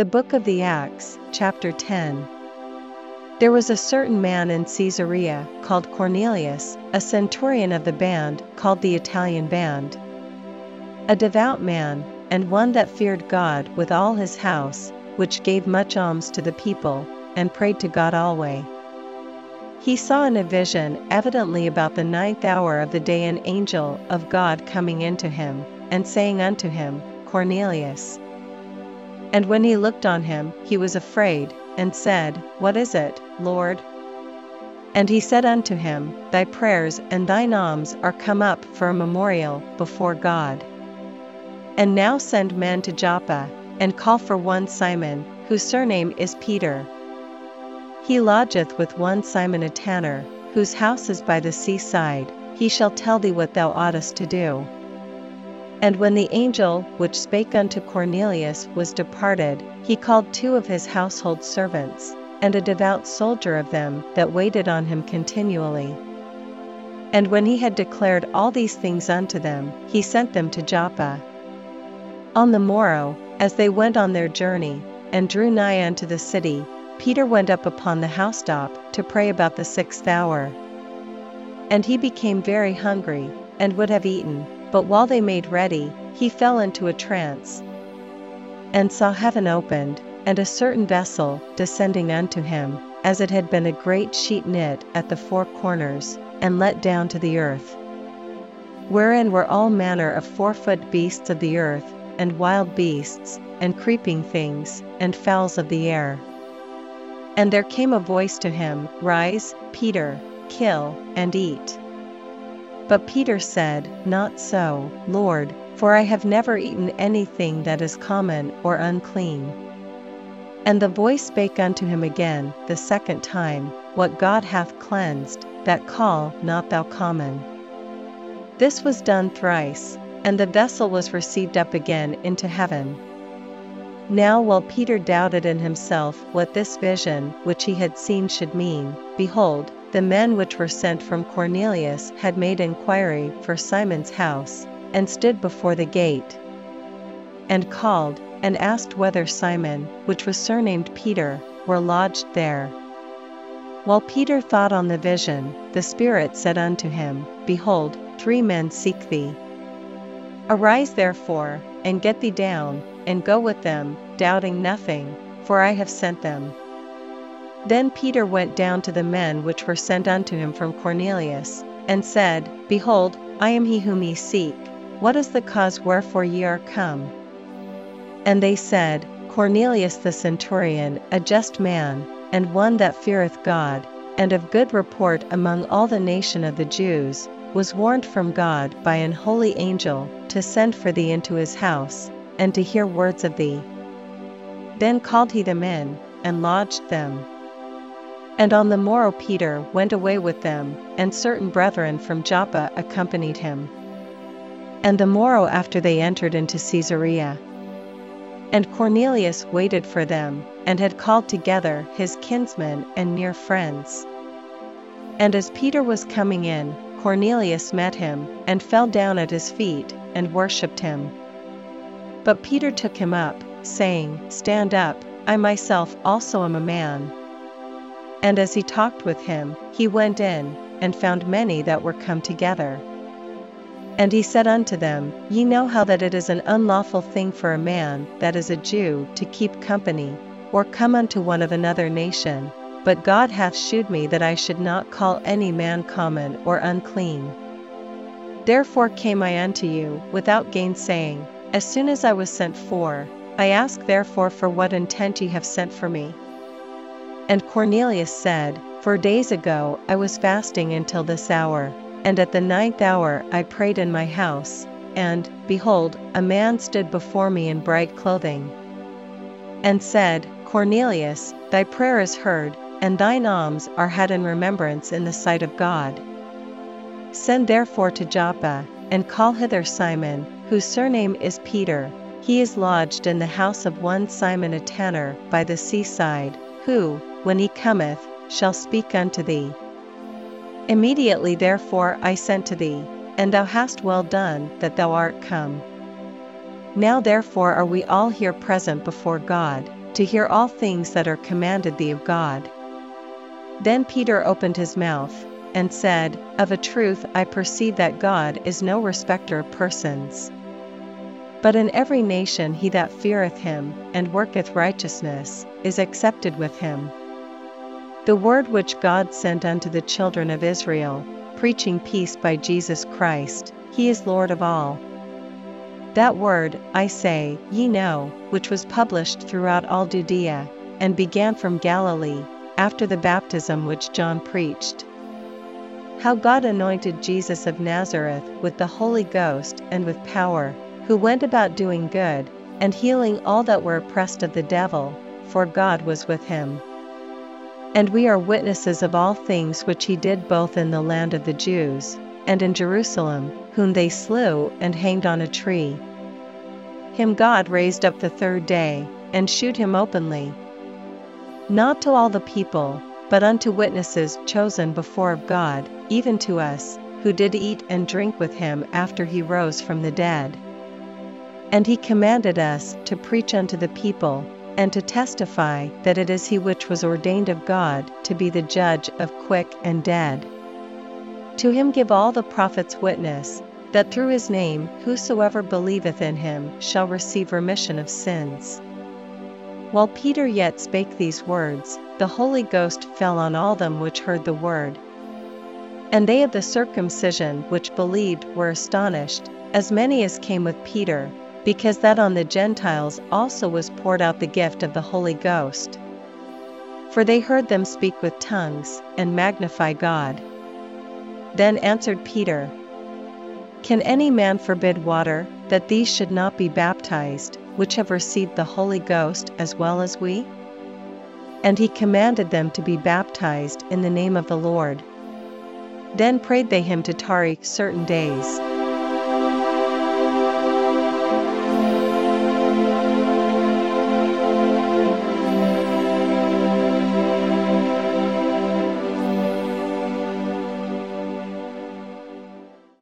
The Book of the Acts, chapter 10. There was a certain man in Caesarea, called Cornelius, a centurion of the band, called the Italian band. A devout man, and one that feared God with all his house, which gave much alms to the people, and prayed to God alway. He saw in a vision, evidently about the ninth hour of the day, an angel of God coming into him, and saying unto him, Cornelius. And when he looked on him, he was afraid, and said, What is it, Lord? And he said unto him, Thy prayers and thine alms are come up for a memorial before God. And now send men to Joppa, and call for one Simon, whose surname is Peter. He lodgeth with one Simon a tanner, whose house is by the seaside, he shall tell thee what thou oughtest to do. And when the angel which spake unto Cornelius was departed, he called two of his household servants, and a devout soldier of them that waited on him continually. And when he had declared all these things unto them, he sent them to Joppa. On the morrow, as they went on their journey, and drew nigh unto the city, Peter went up upon the housetop to pray about the sixth hour. And he became very hungry, and would have eaten, but while they made ready, he fell into a trance, and saw heaven opened, and a certain vessel descending unto him, as it had been a great sheet knit at the four corners, and let down to the earth. Wherein were all manner of four foot beasts of the earth, and wild beasts, and creeping things, and fowls of the air. And there came a voice to him, Rise, Peter, kill, and eat. But Peter said, Not so, Lord, for I have never eaten anything that is common or unclean. And the voice spake unto him again, the second time, What God hath cleansed, that call not thou common. This was done thrice, and the vessel was received up again into heaven. Now while Peter doubted in himself what this vision which he had seen should mean, behold, the men which were sent from Cornelius had made inquiry for Simon's house, and stood before the gate, and called, and asked whether Simon, which was surnamed Peter, were lodged there. While Peter thought on the vision, the Spirit said unto him, Behold, three men seek thee. Arise therefore, and get thee down, and go with them, doubting nothing, for I have sent them. Then Peter went down to the men which were sent unto him from Cornelius, and said, Behold, I am he whom ye seek, what is the cause wherefore ye are come? And they said, Cornelius the centurion, a just man, and one that feareth God, and of good report among all the nation of the Jews, was warned from God by an holy angel to send for thee into his house, and to hear words of thee. Then called he them in, and lodged them. And on the morrow Peter went away with them, and certain brethren from Joppa accompanied him. And the morrow after they entered into Caesarea. And Cornelius waited for them, and had called together his kinsmen and near friends. And as Peter was coming in, Cornelius met him, and fell down at his feet, and worshipped him. But Peter took him up, saying, Stand up, I myself also am a man. And as he talked with him, he went in, and found many that were come together. And he said unto them, Ye know how that it is an unlawful thing for a man that is a Jew to keep company, or come unto one of another nation, but God hath shewed me that I should not call any man common or unclean. Therefore came I unto you, without gainsaying, as soon as I was sent for, I ask therefore for what intent ye have sent for me. And Cornelius said, Four days ago I was fasting until this hour, and at the ninth hour I prayed in my house, and, behold, a man stood before me in bright clothing, and said, Cornelius, thy prayer is heard, and thine alms are had in remembrance in the sight of God. Send therefore to Joppa, and call hither Simon, whose surname is Peter, he is lodged in the house of one Simon a tanner by the seaside, who, when he cometh, shall speak unto thee. Immediately therefore I sent to thee, and thou hast well done that thou art come. Now therefore are we all here present before God, to hear all things that are commanded thee of God. Then Peter opened his mouth, and said, Of a truth I perceive that God is no respecter of persons. But in every nation he that feareth him, and worketh righteousness, is accepted with him. The word which God sent unto the children of Israel, preaching peace by Jesus Christ, he is Lord of all. That word, I say, ye know, which was published throughout all Judea, and began from Galilee, after the baptism which John preached. How God anointed Jesus of Nazareth with the Holy Ghost and with power, who went about doing good, and healing all that were oppressed of the devil, for God was with him. And we are witnesses of all things which he did both in the land of the Jews, and in Jerusalem, whom they slew and hanged on a tree. Him God raised up the third day, and shewed him openly. Not to all the people, but unto witnesses chosen before of God, even to us, who did eat and drink with him after he rose from the dead. And he commanded us to preach unto the people, and to testify that it is he which was ordained of God to be the judge of quick and dead. To him give all the prophets witness, that through his name whosoever believeth in him shall receive remission of sins. While Peter yet spake these words, the Holy Ghost fell on all them which heard the word. And they of the circumcision which believed were astonished, as many as came with Peter, because that on the Gentiles also was poured out the gift of the Holy Ghost. For they heard them speak with tongues, and magnify God. Then answered Peter, Can any man forbid water, that these should not be baptized, which have received the Holy Ghost as well as we? And he commanded them to be baptized in the name of the Lord. Then prayed they him to tarry certain days.